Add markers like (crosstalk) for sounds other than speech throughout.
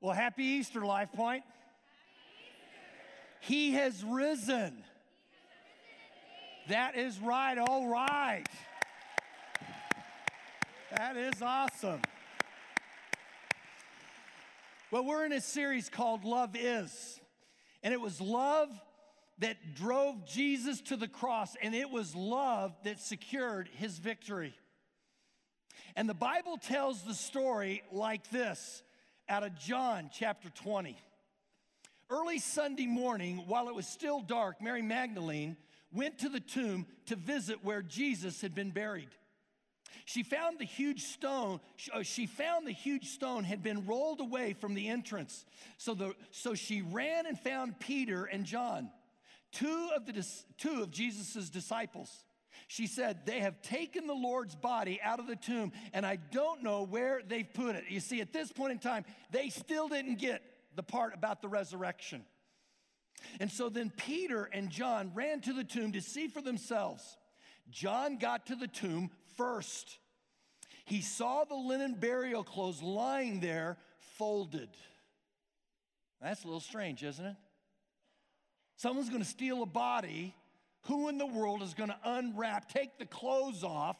Well, happy Easter, Life Point. He has risen. That is right. All right. That is awesome. Well, we're in a series called Love Is. And it was love that drove Jesus to the cross, and it was love that secured his victory. And the Bible tells the story like this out of John chapter 20. Early Sunday morning, while it was still dark, Mary Magdalene went to the tomb to visit where Jesus had been buried. She found the huge stone, uh, she found the huge stone had been rolled away from the entrance. So, the, so she ran and found Peter and John, two of, the, two of Jesus' disciples. She said, They have taken the Lord's body out of the tomb, and I don't know where they've put it. You see, at this point in time, they still didn't get the part about the resurrection. And so then Peter and John ran to the tomb to see for themselves. John got to the tomb first. He saw the linen burial clothes lying there folded. That's a little strange, isn't it? Someone's gonna steal a body who in the world is going to unwrap, take the clothes off,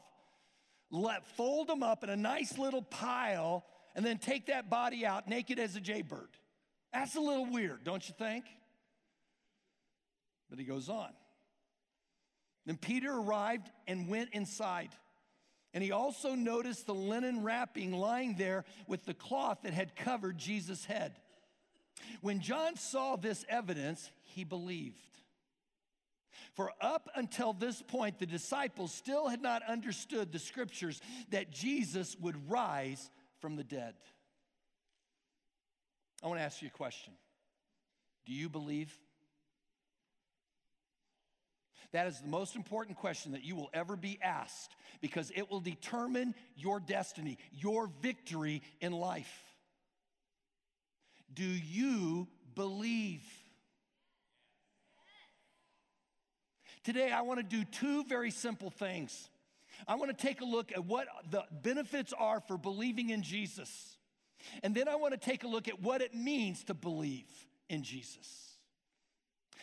let fold them up in a nice little pile, and then take that body out naked as a jaybird? That's a little weird, don't you think? But he goes on. Then Peter arrived and went inside. And he also noticed the linen wrapping lying there with the cloth that had covered Jesus' head. When John saw this evidence, he believed. For up until this point, the disciples still had not understood the scriptures that Jesus would rise from the dead. I want to ask you a question Do you believe? That is the most important question that you will ever be asked because it will determine your destiny, your victory in life. Do you believe? Today, I want to do two very simple things. I want to take a look at what the benefits are for believing in Jesus. And then I want to take a look at what it means to believe in Jesus.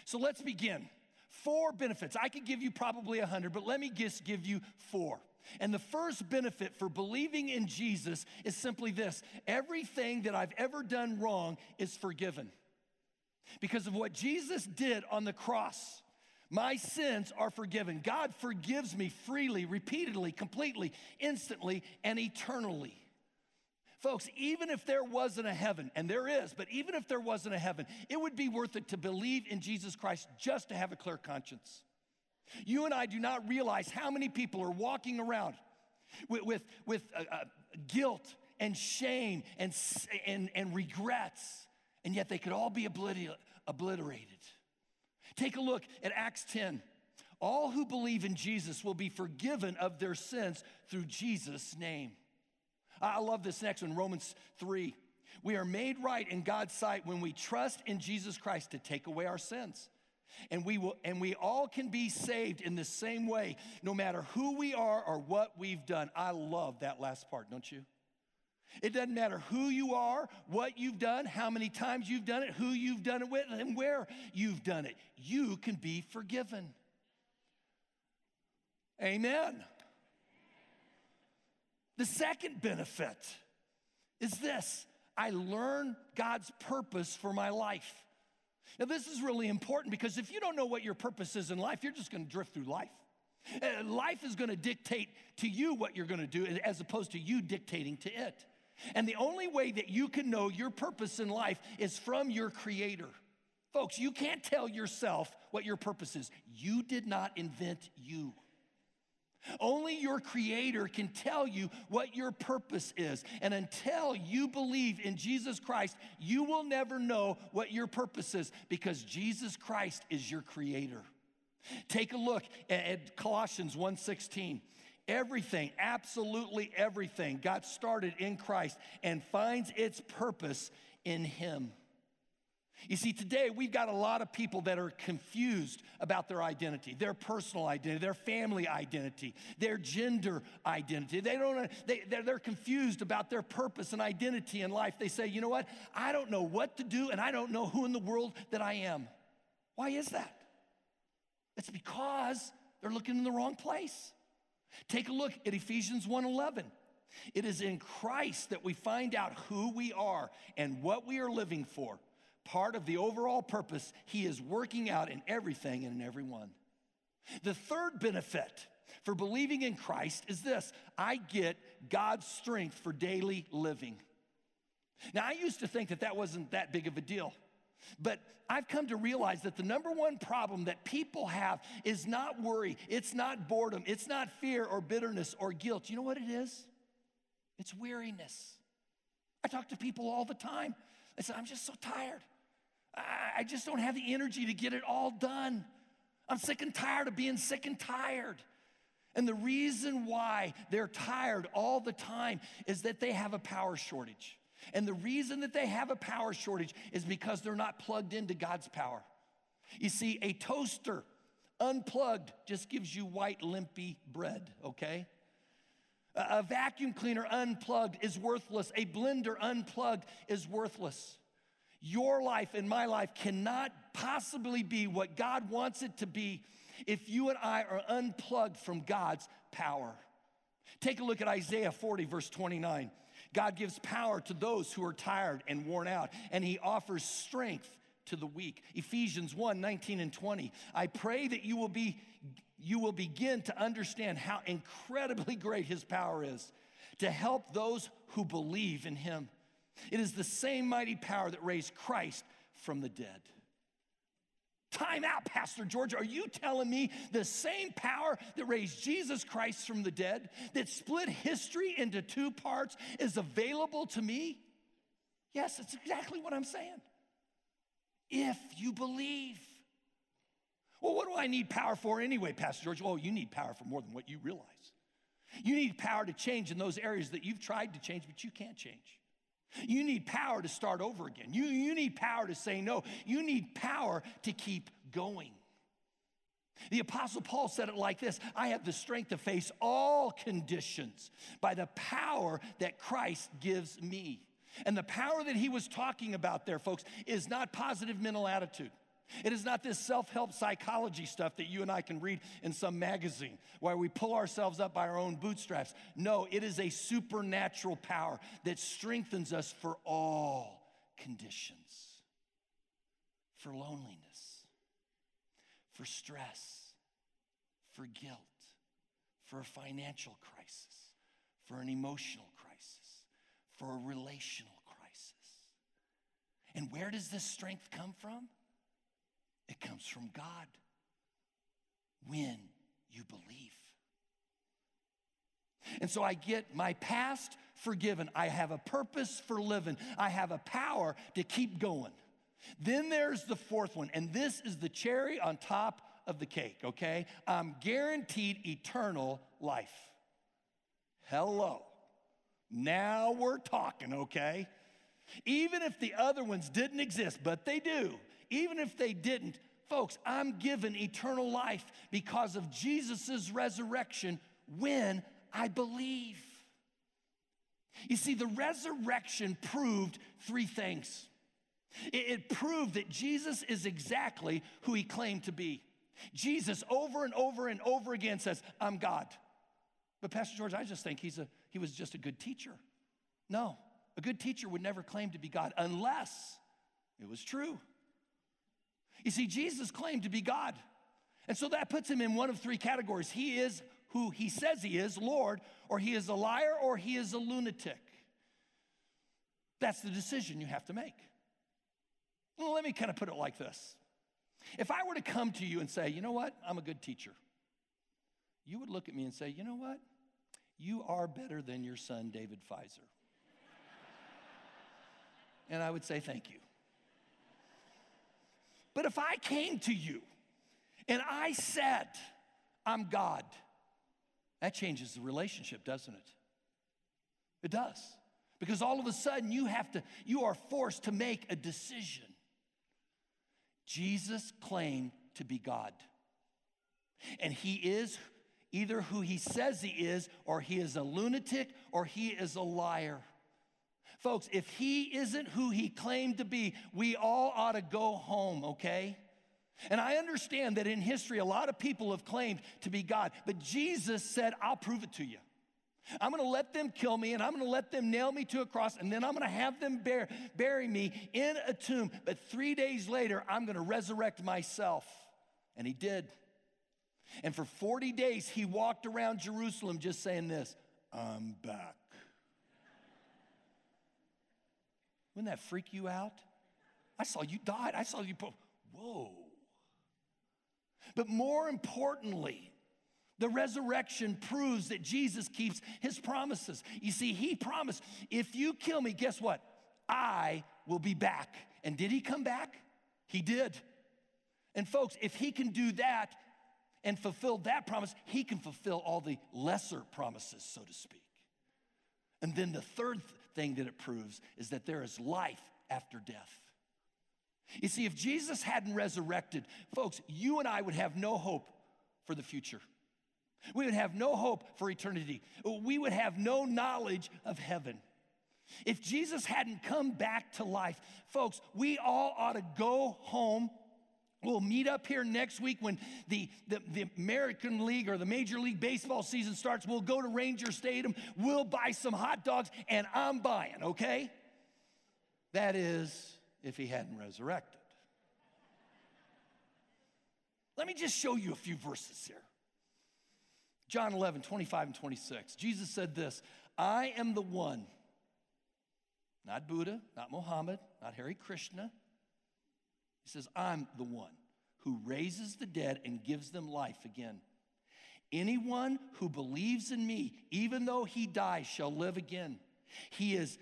So let's begin. Four benefits. I could give you probably a hundred, but let me just give you four. And the first benefit for believing in Jesus is simply this everything that I've ever done wrong is forgiven. Because of what Jesus did on the cross. My sins are forgiven. God forgives me freely, repeatedly, completely, instantly, and eternally. Folks, even if there wasn't a heaven, and there is, but even if there wasn't a heaven, it would be worth it to believe in Jesus Christ just to have a clear conscience. You and I do not realize how many people are walking around with, with, with uh, uh, guilt and shame and, and, and regrets, and yet they could all be obliterated. Take a look at Acts 10. All who believe in Jesus will be forgiven of their sins through Jesus' name. I love this next one, Romans 3. We are made right in God's sight when we trust in Jesus Christ to take away our sins. And we will and we all can be saved in the same way no matter who we are or what we've done. I love that last part, don't you? It doesn't matter who you are, what you've done, how many times you've done it, who you've done it with, and where you've done it. You can be forgiven. Amen. The second benefit is this I learn God's purpose for my life. Now, this is really important because if you don't know what your purpose is in life, you're just gonna drift through life. Uh, life is gonna dictate to you what you're gonna do as opposed to you dictating to it. And the only way that you can know your purpose in life is from your Creator. Folks, you can't tell yourself what your purpose is. You did not invent you. Only your Creator can tell you what your purpose is. And until you believe in Jesus Christ, you will never know what your purpose is because Jesus Christ is your Creator. Take a look at Colossians 1:16. Everything, absolutely everything, got started in Christ and finds its purpose in Him. You see, today we've got a lot of people that are confused about their identity, their personal identity, their family identity, their gender identity. They don't, they, they're, they're confused about their purpose and identity in life. They say, you know what? I don't know what to do and I don't know who in the world that I am. Why is that? It's because they're looking in the wrong place. Take a look at Ephesians 1:11. It is in Christ that we find out who we are and what we are living for part of the overall purpose he is working out in everything and in everyone. The third benefit for believing in Christ is this I get God's strength for daily living. Now, I used to think that that wasn't that big of a deal. But I've come to realize that the number one problem that people have is not worry, it's not boredom, it's not fear or bitterness or guilt. You know what it is? It's weariness. I talk to people all the time. I say, I'm just so tired. I just don't have the energy to get it all done. I'm sick and tired of being sick and tired. And the reason why they're tired all the time is that they have a power shortage. And the reason that they have a power shortage is because they're not plugged into God's power. You see, a toaster unplugged just gives you white, limpy bread, okay? A vacuum cleaner unplugged is worthless. A blender unplugged is worthless. Your life and my life cannot possibly be what God wants it to be if you and I are unplugged from God's power. Take a look at Isaiah 40, verse 29. God gives power to those who are tired and worn out, and He offers strength to the weak. Ephesians 1 19 and 20. I pray that you will be you will begin to understand how incredibly great his power is to help those who believe in him. It is the same mighty power that raised Christ from the dead. Time out, Pastor George. Are you telling me the same power that raised Jesus Christ from the dead, that split history into two parts, is available to me? Yes, that's exactly what I'm saying. If you believe. Well, what do I need power for anyway, Pastor George? Oh, you need power for more than what you realize. You need power to change in those areas that you've tried to change, but you can't change. You need power to start over again. You, you need power to say no. You need power to keep going. The Apostle Paul said it like this I have the strength to face all conditions by the power that Christ gives me. And the power that he was talking about there, folks, is not positive mental attitude. It is not this self help psychology stuff that you and I can read in some magazine where we pull ourselves up by our own bootstraps. No, it is a supernatural power that strengthens us for all conditions for loneliness, for stress, for guilt, for a financial crisis, for an emotional crisis, for a relational crisis. And where does this strength come from? It comes from God when you believe. And so I get my past forgiven. I have a purpose for living. I have a power to keep going. Then there's the fourth one, and this is the cherry on top of the cake, okay? I'm guaranteed eternal life. Hello. Now we're talking, okay? Even if the other ones didn't exist, but they do, even if they didn't, folks, I'm given eternal life because of Jesus' resurrection when I believe. You see, the resurrection proved three things. It, proved that Jesus is exactly who he claimed to be. Jesus, over and over and over again, says, I'm God. But Pastor George, I just think he's a, he was just a good teacher. No, a good teacher would never claim to be God unless it was true. You see, Jesus claimed to be God. And so that puts him in one of three categories. He is who he says he is, Lord, or he is a liar, or he is a lunatic. That's the decision you have to make. Well, let me kind of put it like this. If I were to come to you and say, you know what, I'm a good teacher, you would look at me and say, you know what, you are better than your son, David Pfizer. and I would say, thank you. But if I came to you and I said, I'm God, that changes the relationship, doesn't it? It does. Because all of a sudden you have to, you are forced to make a decision. Jesus claimed to be God. And he is either who he says he is, or he is a lunatic, or he is a liar. Folks, if he isn't who he claimed to be, we all ought to go home, okay? And I understand that in history, a lot of people have claimed to be God, but Jesus said, I'll prove it to you. I'm gonna let them kill me and I'm gonna let them nail me to a cross and then I'm gonna have them bear, bury me in a tomb. But three days later, I'm gonna resurrect myself. And he did. And for 40 days, he walked around Jerusalem just saying this I'm back. Wouldn't that freak you out? I saw you died. I saw you. Put, whoa. But more importantly, the resurrection proves that Jesus keeps his promises. You see, he promised, if you kill me, guess what? I will be back. And did he come back? He did. And folks, if he can do that and fulfill that promise, he can fulfill all the lesser promises, so to speak. And then the third thing that it proves is that there is life after death. You see, if Jesus hadn't resurrected, folks, you and I would have no hope for the future. We would have no hope for eternity. We would have no knowledge of heaven. If Jesus hadn't come back to life, folks, we all ought to go home. We'll meet up here next week when the, the, the, American League or the Major League Baseball season starts. We'll go to Ranger Stadium. We'll buy some hot dogs, and I'm buying, okay? That is, if he hadn't resurrected. Let me just show you a few verses here. John 11, 25 and 26. Jesus said this I am the one, not Buddha, not Mohammed, not Hare Krishna. He says, I'm the one who raises the dead and gives them life again. Anyone who believes in me, even though he dies, shall live again. He is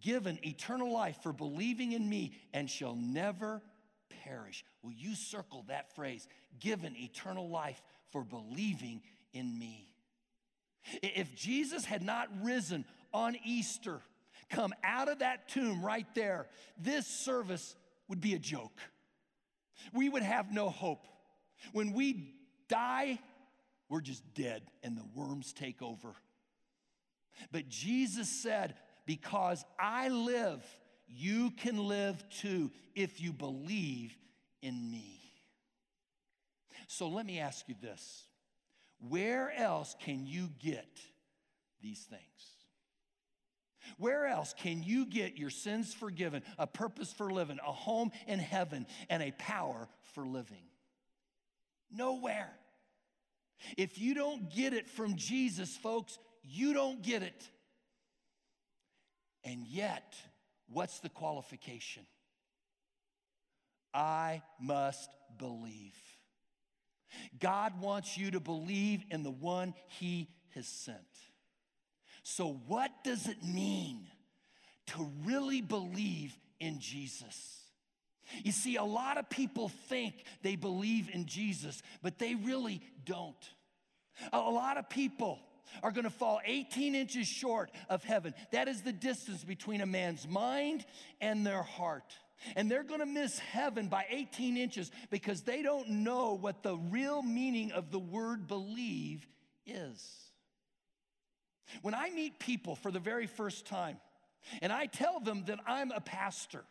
given eternal life for believing in me and shall never perish. Will you circle that phrase? Given eternal life for believing in me. If Jesus had not risen on Easter, come out of that tomb right there, this service would be a joke. We would have no hope. When we die, we're just dead and the worms take over. But Jesus said, Because I live, you can live too if you believe in me. So let me ask you this where else can you get these things? Where else can you get your sins forgiven, a purpose for living, a home in heaven, and a power for living? Nowhere. If you don't get it from Jesus, folks, you don't get it. And yet, what's the qualification? I must believe. God wants you to believe in the one He has sent. So, what does it mean to really believe in Jesus? You see, a lot of people think they believe in Jesus, but they really don't. A lot of people are going to fall 18 inches short of heaven. That is the distance between a man's mind and their heart. And they're gonna miss heaven by 18 inches because they don't know what the real meaning of the word believe is. When I meet people for the very first time and I tell them that I'm a pastor,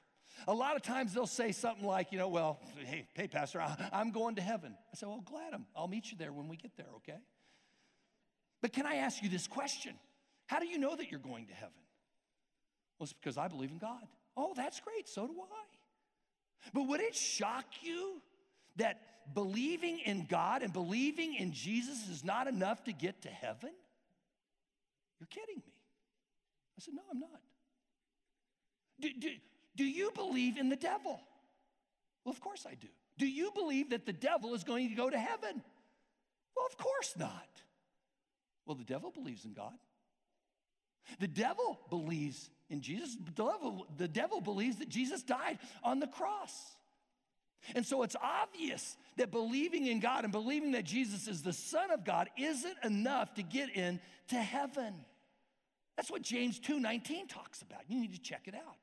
a lot of times they'll say something like, you know, well, hey, hey, Pastor, I'm going to heaven. I say, well, glad I'm, I'll meet you there when we get there, okay? But can I ask you this question? How do you know that you're going to heaven? Well, it's because I believe in God. Oh, that's great. So do I. But would it shock you that believing in God and believing in Jesus is not enough to get to heaven? You're kidding me. I said, No, I'm not. Do, do, do you believe in the devil? Well, of course I do. Do you believe that the devil is going to go to heaven? Well, of course not. Well, the devil believes in God. The devil believes in Jesus. The devil, the devil believes that Jesus died on the cross. And so it's obvious that believing in God and believing that Jesus is the Son of God isn't enough to get in to heaven. That's what James 2:19 talks about. You need to check it out.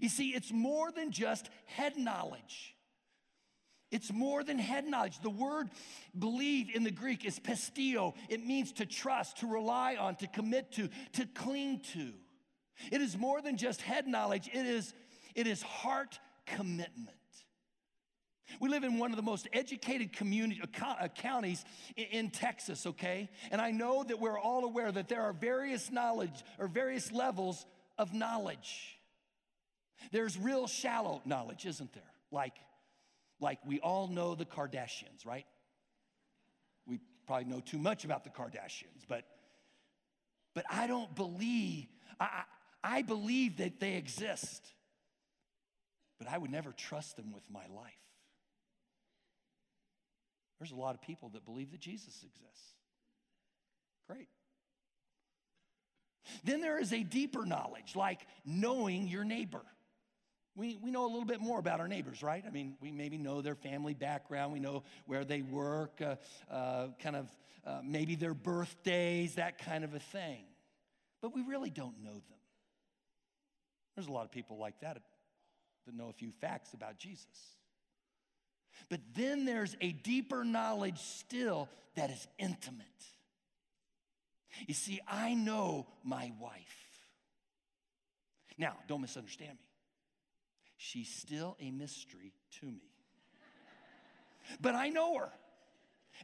You see, it's more than just head knowledge. It's more than head knowledge. The word believe in the Greek is pisteo. It means to trust, to rely on, to commit to, to cling to. It is more than just head knowledge, it is, it is heart commitment. We live in one of the most educated community, uh, counties in Texas, okay? And I know that we're all aware that there are various knowledge or various levels of knowledge. There's real shallow knowledge, isn't there? Like like we all know the Kardashians, right? We probably know too much about the Kardashians, but but I don't believe I, I believe that they exist, but I would never trust them with my life. There's a lot of people that believe that Jesus exists. Great. Then there is a deeper knowledge, like knowing your neighbor. We, we know a little bit more about our neighbors, right? I mean, we maybe know their family background, we know where they work, uh, uh, kind of uh, maybe their birthdays, that kind of a thing. But we really don't know them. There's a lot of people like that that know a few facts about Jesus. But then there's a deeper knowledge still that is intimate. You see, I know my wife. Now, don't misunderstand me she's still a mystery to me. but I know her.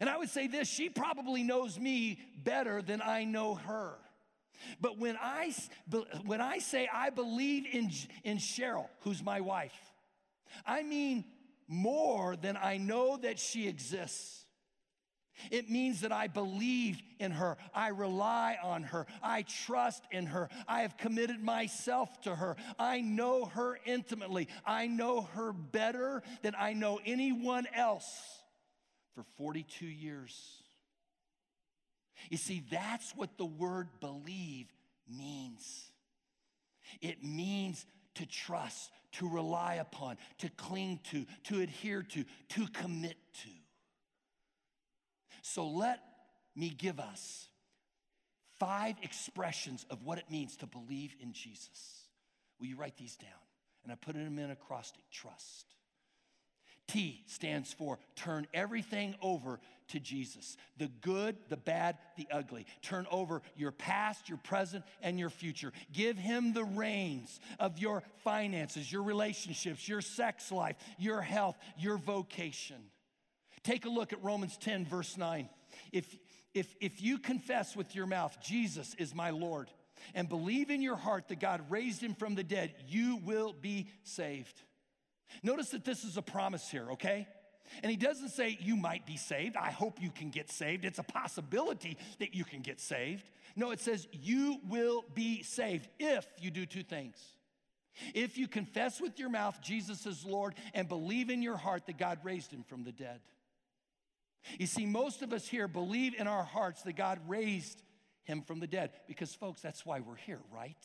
And I would say this she probably knows me better than I know her. But when I, when I say I believe in, in Cheryl, who's my wife, I mean more than I know that she exists. It means that I believe in her. I rely on her. I trust in her. I have committed myself to her. I know her intimately. I know her better than I know anyone else for 42 years. You see, that's what the word believe means. It means to trust, to rely upon, to cling to, to adhere to, to commit to. So let me give us five expressions of what it means to believe in Jesus. Will you write these down? And I put them in acrostic trust. T stands for turn everything over to Jesus the good, the bad, the ugly. Turn over your past, your present, and your future. Give Him the reins of your finances, your relationships, your sex life, your health, your vocation. Take a look at Romans 10, verse 9. If, if, if you confess with your mouth, Jesus is my Lord, and believe in your heart that God raised him from the dead, you will be saved. Notice that this is a promise here, okay? And he doesn't say you might be saved. I hope you can get saved. It's a possibility that you can get saved. No, it says you will be saved if you do two things. If you confess with your mouth Jesus is Lord and believe in your heart that God raised him from the dead. You see, most of us here believe in our hearts that God raised him from the dead because, folks, that's why we're here, right?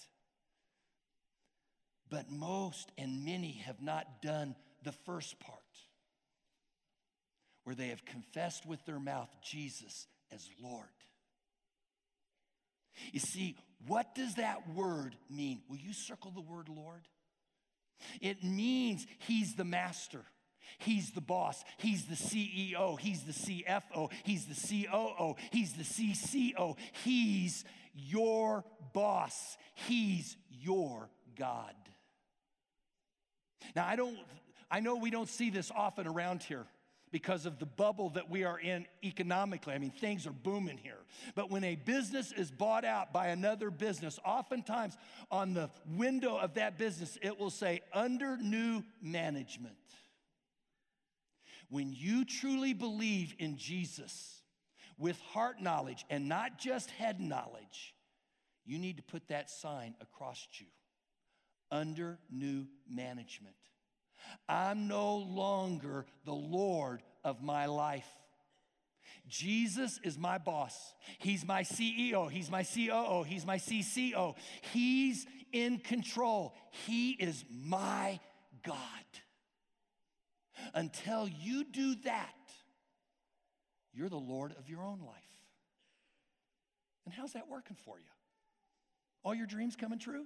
But most and many have not done the first part where they have confessed with their mouth Jesus as Lord. You see, what does that word mean? Will you circle the word Lord? It means He's the master. He's the boss. He's the CEO. He's the CFO. He's the COO. He's the CCO. He's your boss. He's your God. Now, I don't, I know we don't see this often around here because of the bubble that we are in economically. I mean, things are booming here. But when a business is bought out by another business, oftentimes on the window of that business, it will say under new management. When you truly believe in Jesus with heart knowledge and not just head knowledge, you need to put that sign across you under new management. I'm no longer the Lord of my life. Jesus is my boss. He's my CEO. He's my COO. He's my CCO. He's in control. He is my God. Until you do that, you're the Lord of your own life. And how's that working for you? All your dreams coming true?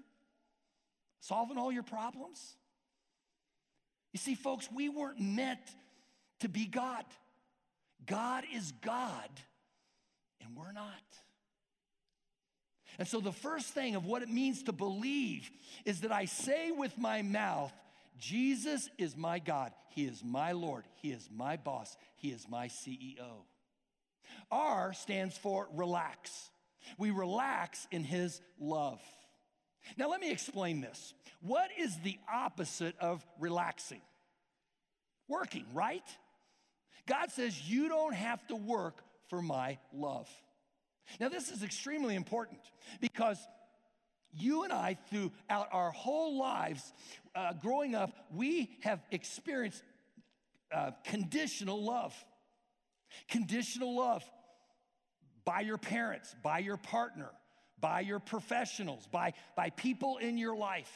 Solving all your problems? You see, folks, we weren't meant to be God. God is God, and we're not. And so, the first thing of what it means to believe is that I say with my mouth, Jesus is my God. He is my Lord. He is my boss. He is my CEO. R stands for relax. We relax in His love. Now, let me explain this. What is the opposite of relaxing? Working, right? God says, You don't have to work for my love. Now, this is extremely important because you and I, throughout our whole lives uh, growing up, we have experienced uh, conditional love. Conditional love by your parents, by your partner, by your professionals, by, by people in your life.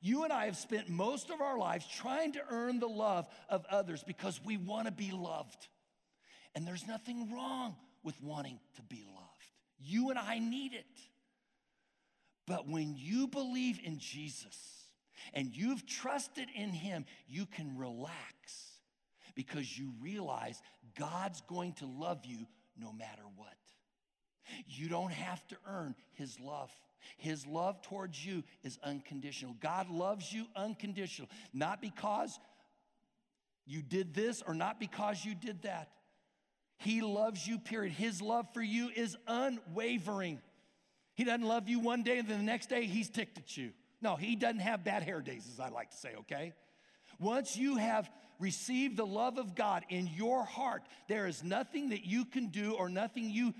You and I have spent most of our lives trying to earn the love of others because we want to be loved. And there's nothing wrong with wanting to be loved. You and I need it. But when you believe in Jesus and you've trusted in Him, you can relax because you realize God's going to love you no matter what. You don't have to earn His love. His love towards you is unconditional. God loves you unconditional, not because you did this or not because you did that. He loves you, period. His love for you is unwavering. He doesn't love you one day and then the next day he's ticked at you. No, he doesn't have bad hair days, as I like to say, okay? Once you have received the love of God in your heart, there is nothing that you can do or nothing you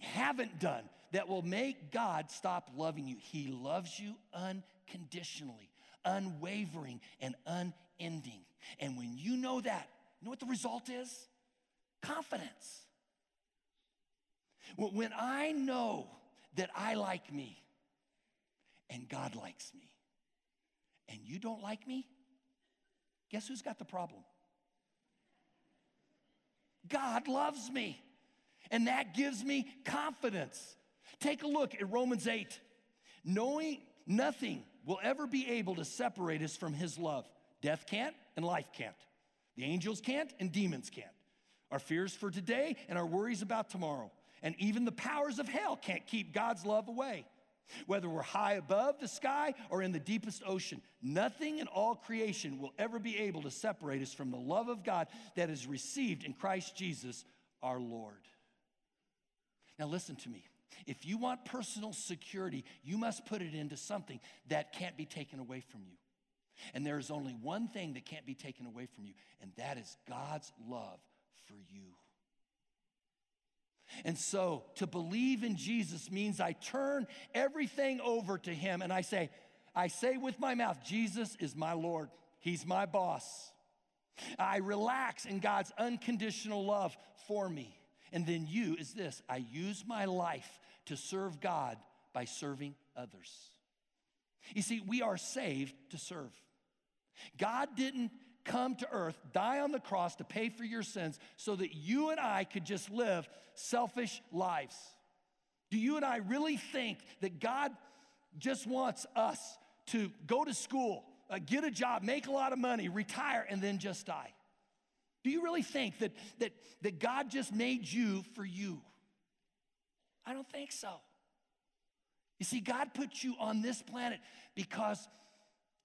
haven't done that will make God stop loving you. He loves you unconditionally, unwavering, and unending. And when you know that, you know what the result is? Confidence. When I know that I like me and God likes me, and you don't like me, guess who's got the problem? God loves me. And that gives me confidence. Take a look at Romans 8. Knowing nothing will ever be able to separate us from his love. Death can't and life can't. The angels can't and demons can't. Our fears for today and our worries about tomorrow. And even the powers of hell can't keep God's love away. Whether we're high above the sky or in the deepest ocean, nothing in all creation will ever be able to separate us from the love of God that is received in Christ Jesus our Lord. Now, listen to me. If you want personal security, you must put it into something that can't be taken away from you. And there is only one thing that can't be taken away from you, and that is God's love for you. And so to believe in Jesus means I turn everything over to Him and I say, I say with my mouth, Jesus is my Lord, He's my boss. I relax in God's unconditional love for me. And then you is this I use my life to serve God by serving others. You see, we are saved to serve. God didn't come to earth, die on the cross to pay for your sins so that you and I could just live selfish lives. Do you and I really think that God just wants us to go to school, uh, get a job, make a lot of money, retire, and then just die? Do you really think that, that, that God just made you for you? I don't think so. You see, God put you on this planet because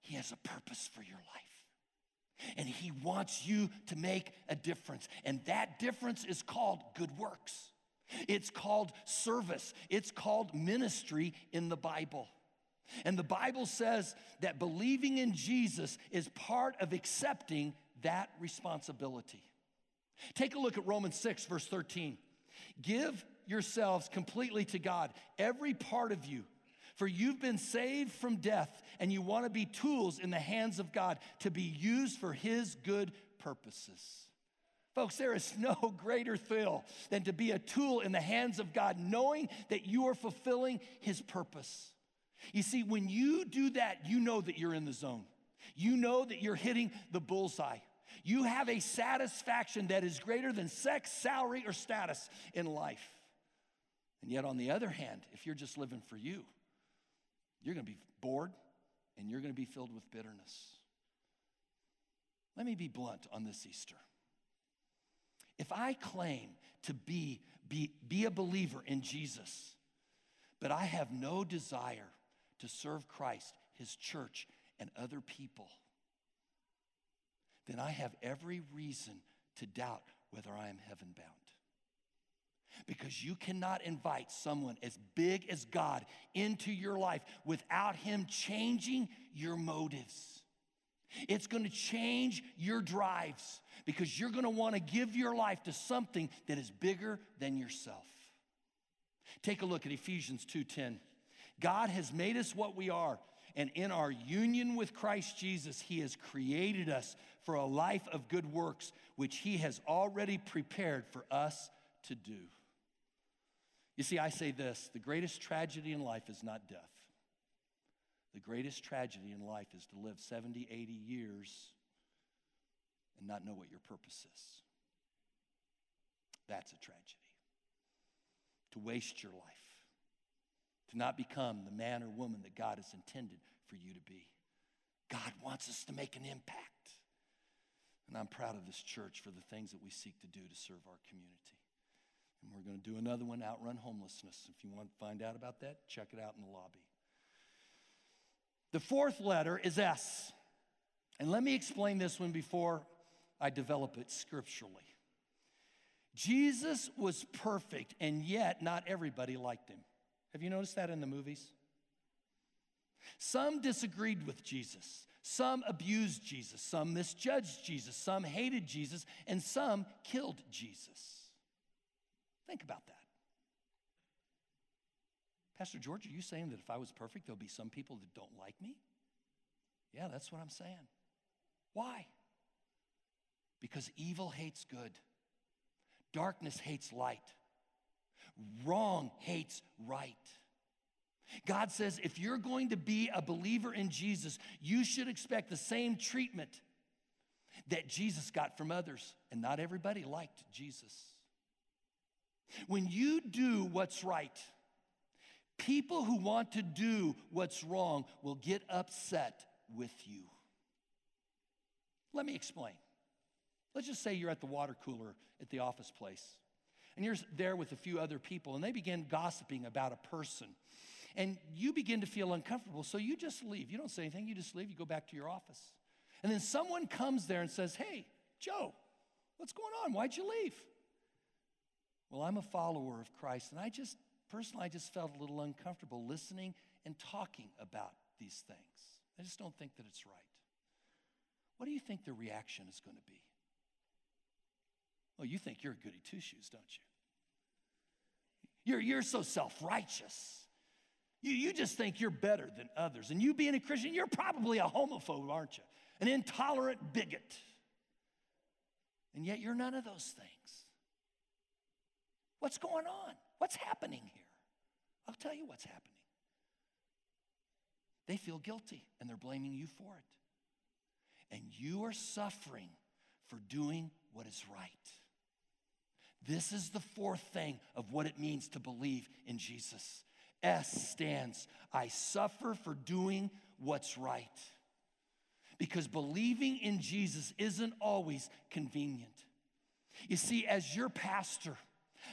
He has a purpose for your life. And He wants you to make a difference. And that difference is called good works, it's called service, it's called ministry in the Bible. And the Bible says that believing in Jesus is part of accepting that responsibility. Take a look at Romans 6, verse 13. Give yourselves completely to God, every part of you. For you've been saved from death, and you want to be tools in the hands of God to be used for His good purposes. Folks, there is no (laughs) greater thrill than to be a tool in the hands of God, knowing that you are fulfilling His purpose. You see, when you do that, you know that you're in the zone. You know that you're hitting the bullseye. You have a satisfaction that is greater than sex, salary, or status in life. And yet, on the other hand, if you're just living for you, you're going to be bored and you're going to be filled with bitterness. Let me be blunt on this Easter. If I claim to be, be, be a believer in Jesus, but I have no desire to serve Christ, his church, and other people, then I have every reason to doubt whether I am heaven bound. Because you cannot invite someone as big as God into your life without Him changing your motives. It's going to change your drives because you're going to want to give your life to something that is bigger than yourself. Take a look at Ephesians 2:10. God has made us what we are, and in our union with Christ Jesus, he has created us for a life of good works which he has already prepared for us to do. You see, I say this, the greatest tragedy in life is not death. The greatest tragedy in life is to live 70, 80 years and not know what your purpose is. That's a tragedy. To waste your life, to not become the man or woman that God has intended for you to be. God wants us to make an impact. And I'm proud of this church for the things that we seek to do to serve our community. And we're going to do another one, Outrun Homelessness. If you want to find out about that, check it out in the lobby. The fourth letter is S. And let me explain this one before I develop it scripturally. Jesus was perfect, and yet not everybody liked him. Have you noticed that in the movies? Some disagreed with Jesus. Some abused Jesus. Some misjudged Jesus. Some hated Jesus. And some killed Jesus. Think about that. Pastor George, are you saying that if I was perfect, there'll be some people that don't like me? Yeah, that's what I'm saying. Why? Because evil hates good, darkness hates light, wrong hates right. God says if you're going to be a believer in Jesus, you should expect the same treatment that Jesus got from others. And not everybody liked Jesus. When you do what's right, people who want to do what's wrong will get upset with you. Let me explain. Let's just say you're at the water cooler at the office place, and you're there with a few other people, and they begin gossiping about a person. And you begin to feel uncomfortable, so you just leave. You don't say anything, you just leave, you go back to your office. And then someone comes there and says, Hey, Joe, what's going on? Why'd you leave? Well, I'm a follower of Christ, and I just, personally, I just felt a little uncomfortable listening and talking about these things. I just don't think that it's right. What do you think the reaction is going to be? Well, you think you're a goody two shoes, don't you? You're, you're so self righteous. You, you just think you're better than others. And you being a Christian, you're probably a homophobe, aren't you? An intolerant bigot. And yet you're none of those things. What's going on? What's happening here? I'll tell you what's happening. They feel guilty and they're blaming you for it. And you are suffering for doing what is right. This is the fourth thing of what it means to believe in Jesus. S stands, I suffer for doing what's right. Because believing in Jesus isn't always convenient. You see, as your pastor,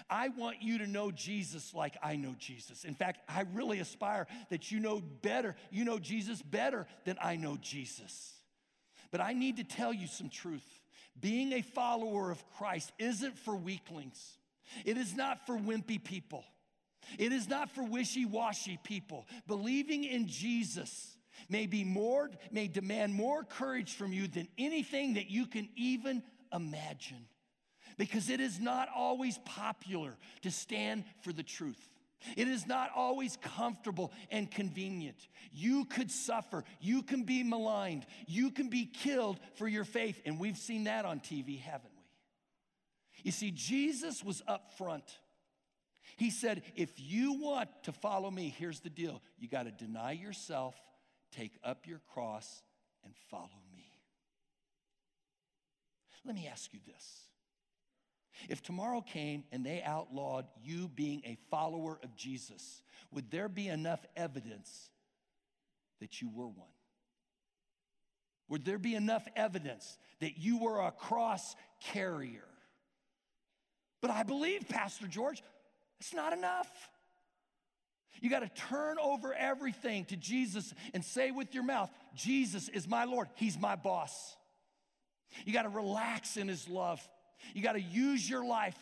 I want you to know Jesus like I know Jesus. In fact, I really aspire that you know better, you know Jesus better than I know Jesus. But I need to tell you some truth. Being a follower of Christ isn't for weaklings, it is not for wimpy people. It is not for wishy washy people. Believing in Jesus may be more, may demand more courage from you than anything that you can even imagine. Because it is not always popular to stand for the truth. It is not always comfortable and convenient. You could suffer. You can be maligned. You can be killed for your faith. And we've seen that on TV, haven't we? You see, Jesus was up front. He said, if you want to follow me, here's the deal you got to deny yourself, take up your cross, and follow me. Let me ask you this. If tomorrow came and they outlawed you being a follower of Jesus, would there be enough evidence that you were one? Would there be enough evidence that you were a cross carrier? But I believe, Pastor George, it's not enough. You got to turn over everything to Jesus and say with your mouth, Jesus is my Lord, He's my boss. You got to relax in His love. You got to use your life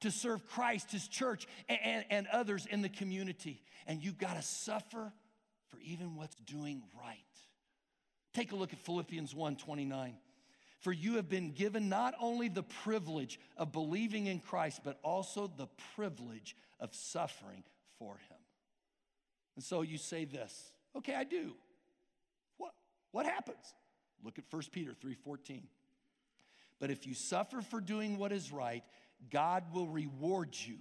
to serve Christ, His church, and, and, and others in the community. And you've got to suffer for even what's doing right. Take a look at Philippians 1 29. For you have been given not only the privilege of believing in Christ, but also the privilege of suffering for him. And so you say this, okay, I do. What, what happens? Look at 1 Peter 3:14. But if you suffer for doing what is right, God will reward you.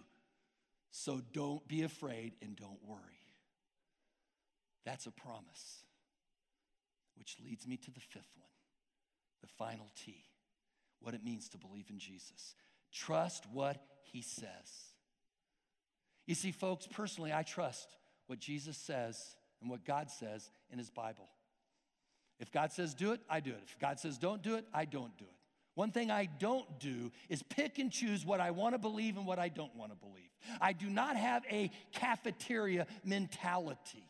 So don't be afraid and don't worry. That's a promise. Which leads me to the fifth one the final T, what it means to believe in Jesus. Trust what he says. You see, folks, personally, I trust what Jesus says and what God says in his Bible. If God says do it, I do it. If God says don't do it, I don't do it. One thing I don't do is pick and choose what I want to believe and what I don't want to believe. I do not have a cafeteria mentality.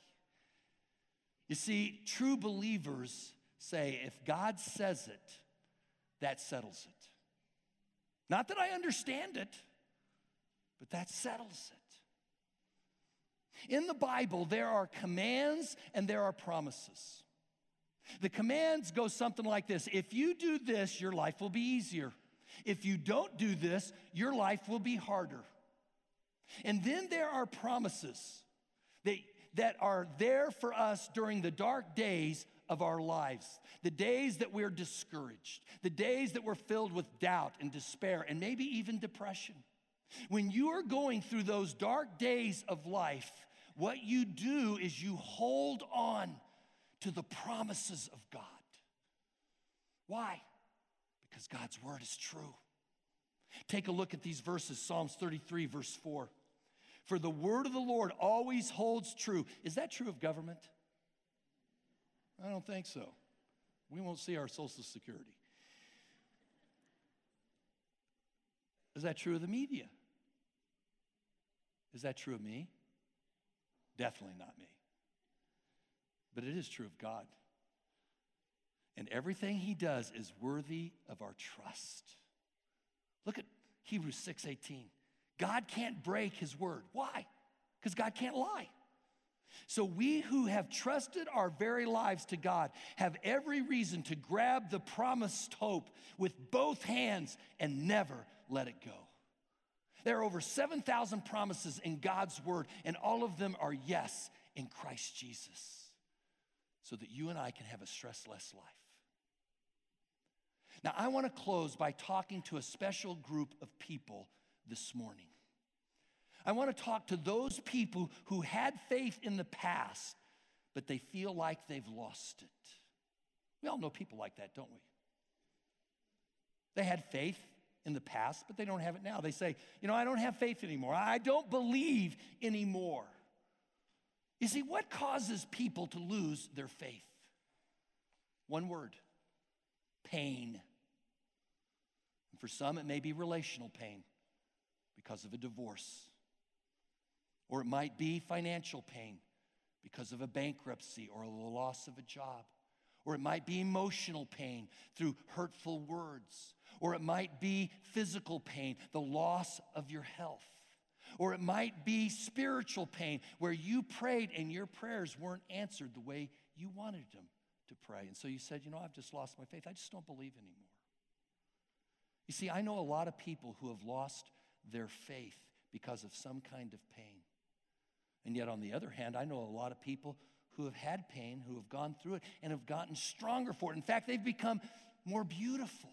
You see, true believers say, if God says it, that settles it. Not that I understand it, but that settles it. In the Bible, there are commands and there are promises. The commands go something like this If you do this, your life will be easier. If you don't do this, your life will be harder. And then there are promises that, that are there for us during the dark days of our lives, the days that we're discouraged, the days that we're filled with doubt and despair, and maybe even depression. When you are going through those dark days of life, what you do is you hold on to the promises of God. Why? Because God's word is true. Take a look at these verses Psalms 33, verse 4. For the word of the Lord always holds true. Is that true of government? I don't think so. We won't see our Social Security. Is that true of the media? Is that true of me? Definitely not me. But it is true of God. And everything he does is worthy of our trust. Look at Hebrews 6:18. God can't break his word. Why? Because God can't lie. So, we who have trusted our very lives to God have every reason to grab the promised hope with both hands and never let it go. There are over 7,000 promises in God's word, and all of them are yes in Christ Jesus, so that you and I can have a stress less life. Now, I want to close by talking to a special group of people this morning. I want to talk to those people who had faith in the past, but they feel like they've lost it. We all know people like that, don't we? They had faith in the past, but they don't have it now. They say, you know, I don't have faith anymore. I don't believe anymore. You see, what causes people to lose their faith? One word pain. And for some, it may be relational pain because of a divorce or it might be financial pain because of a bankruptcy or the loss of a job. Or it might be emotional pain through hurtful words. Or it might be physical pain, the loss of your health. Or it might be spiritual pain where you prayed and your prayers weren't answered the way you wanted them to pray. And so you said, You know, I've just lost my faith. I just don't believe anymore. You see, I know a lot of people who have lost their faith because of some kind of pain. And yet, on the other hand, I know a lot of people who have had pain, who have gone through it, and have gotten stronger for it. In fact, they've become more beautiful.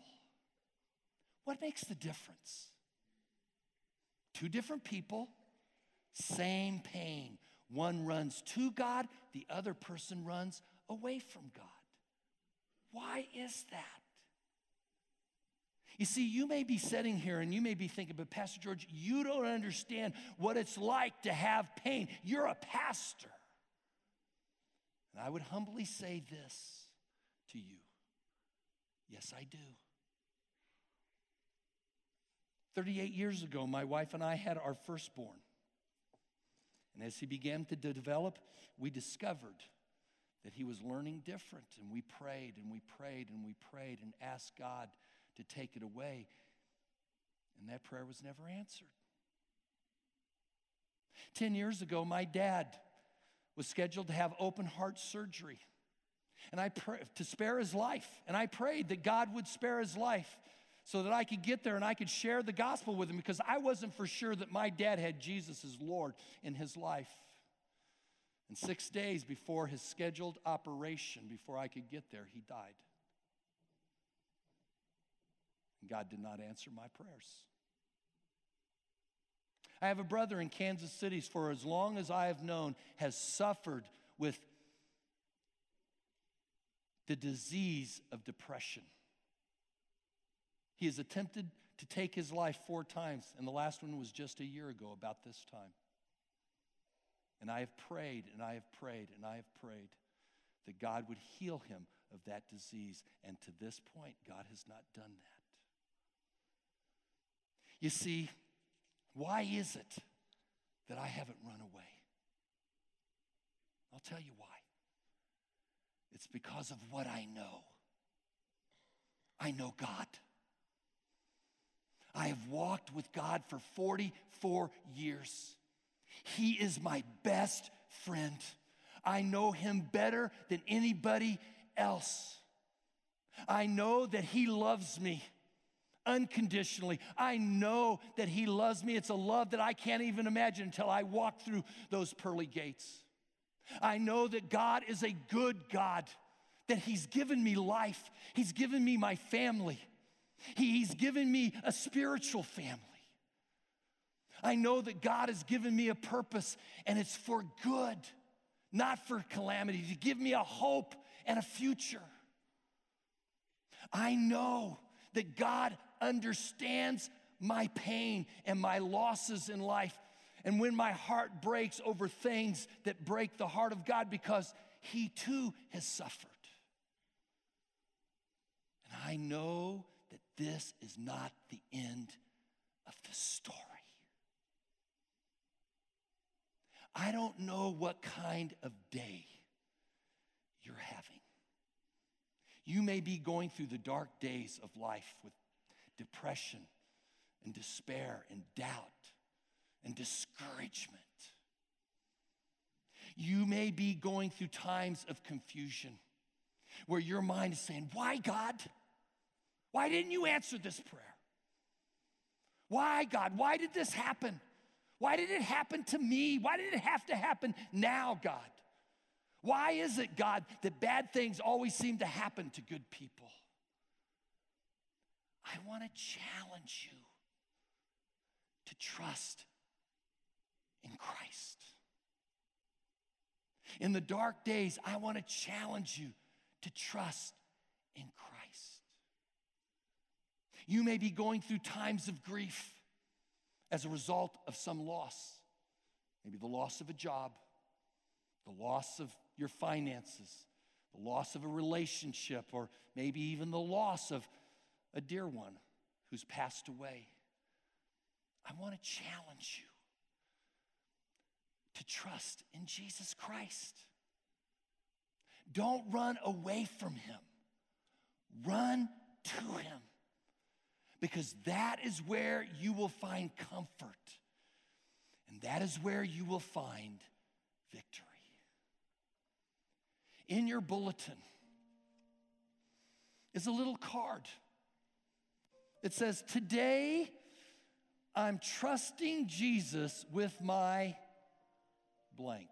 What makes the difference? Two different people, same pain. One runs to God, the other person runs away from God. Why is that? You see, you may be sitting here and you may be thinking, but Pastor George, you don't understand what it's like to have pain. You're a pastor. And I would humbly say this to you Yes, I do. 38 years ago, my wife and I had our firstborn. And as he began to develop, we discovered that he was learning different. And we prayed and we prayed and we prayed and asked God to take it away. And that prayer was never answered. Ten years ago, my dad was scheduled to have open heart surgery and I pray to spare his life. And I prayed that God would spare his life so that I could get there and I could share the gospel with him because I wasn't for sure that my dad had Jesus as Lord in his life. And six days before his scheduled operation, before I could get there, he died. God did not answer my prayers. I have a brother in Kansas City for as long as I have known has suffered with the disease of depression. He has attempted to take his life four times, and the last one was just a year ago, about this time. And I have prayed and I have prayed and I have prayed that God would heal him of that disease. And to this point, God has not done that. You see, why is it that I haven't run away? I'll tell you why. It's because of what I know. I know God. I have walked with God for 44 years. He is my best friend. I know him better than anybody else. I know that he loves me unconditionally. I know that he loves me. It's a love that I can't even imagine until I walk through those pearly gates. I know that God is a good God, that he's given me life, he's given me my family. He's given me a spiritual family. I know that God has given me a purpose and it's for good, not for calamity, to give me a hope and a future. I know that God understands my pain and my losses in life. And when my heart breaks over things that break the heart of God, because He too has suffered. And I know this is not the end of the story. I don't know what kind of day you're having. You may be going through the dark days of life with depression and despair and doubt and discouragement. You may be going through times of confusion where your mind is saying, Why, God? Why didn't you answer this prayer? Why, God? Why did this happen? Why did it happen to me? Why did it have to happen now, God? Why is it, God, that bad things always seem to happen to good people? I want to challenge you to trust in Christ. In the dark days, I want to challenge you to trust in Christ. You may be going through times of grief as a result of some loss. Maybe the loss of a job, the loss of your finances, the loss of a relationship, or maybe even the loss of a dear one who's passed away. I want to challenge you to trust in Jesus Christ. Don't run away from him, run to him because that is where you will find comfort. And that is where you will find victory. In your bulletin is a little card. It says, Today I'm trusting Jesus with my blank.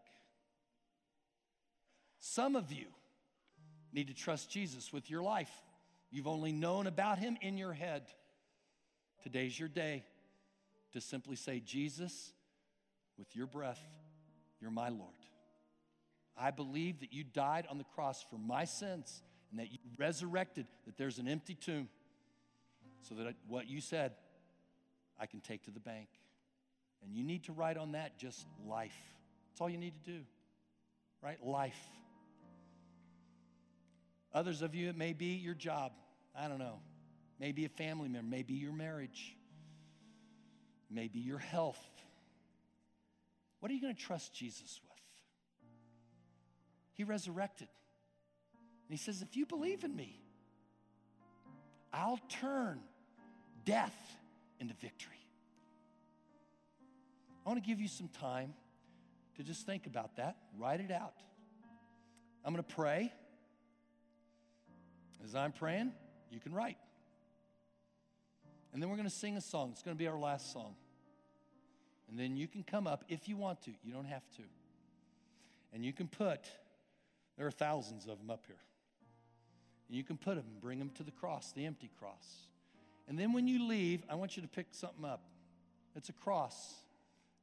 Some of you need to trust Jesus with your life. You've only known about him in your head. Today's your day to simply say, Jesus, with your breath, you're my Lord. I believe that you died on the cross for my sins and that you resurrected, that there's an empty tomb, so that what you said, I can take to the bank. And you need to write on that just life. That's all you need to do, right? Life. Others of you, it may be your job. I don't know maybe a family member, maybe your marriage. maybe your health. What are you going to trust Jesus with? He resurrected. And he says, If you believe in me, I'll turn death into victory. I want to give you some time to just think about that, write it out. I'm going to pray. As I'm praying, you can write. And then we're going to sing a song. It's going to be our last song. And then you can come up if you want to. You don't have to. And you can put, there are thousands of them up here. And you can put them and bring them to the cross, the empty cross. And then when you leave, I want you to pick something up. It's a cross,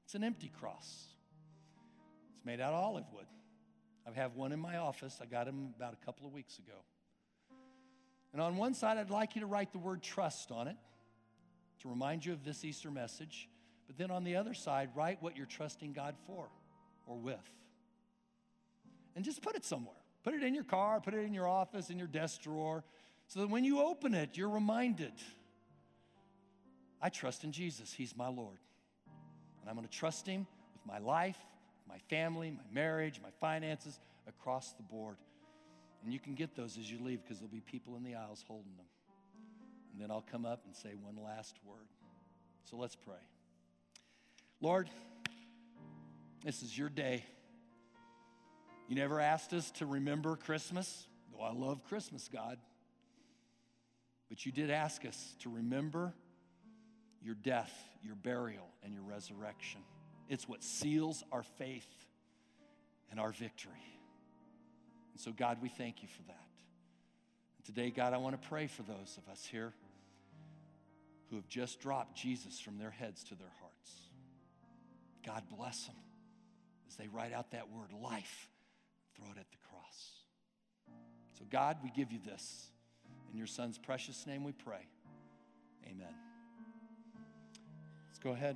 it's an empty cross. It's made out of olive wood. I have one in my office. I got him about a couple of weeks ago. And on one side, I'd like you to write the word trust on it to remind you of this Easter message. But then on the other side, write what you're trusting God for or with. And just put it somewhere. Put it in your car, put it in your office, in your desk drawer, so that when you open it, you're reminded I trust in Jesus. He's my Lord. And I'm going to trust Him with my life, my family, my marriage, my finances, across the board. And you can get those as you leave because there'll be people in the aisles holding them. And then I'll come up and say one last word. So let's pray. Lord, this is your day. You never asked us to remember Christmas. Oh, I love Christmas, God. But you did ask us to remember your death, your burial, and your resurrection. It's what seals our faith and our victory. And so, God, we thank you for that. And today, God, I want to pray for those of us here who have just dropped Jesus from their heads to their hearts. God bless them as they write out that word life, throw it at the cross. So, God, we give you this. In your son's precious name we pray. Amen. Let's go ahead.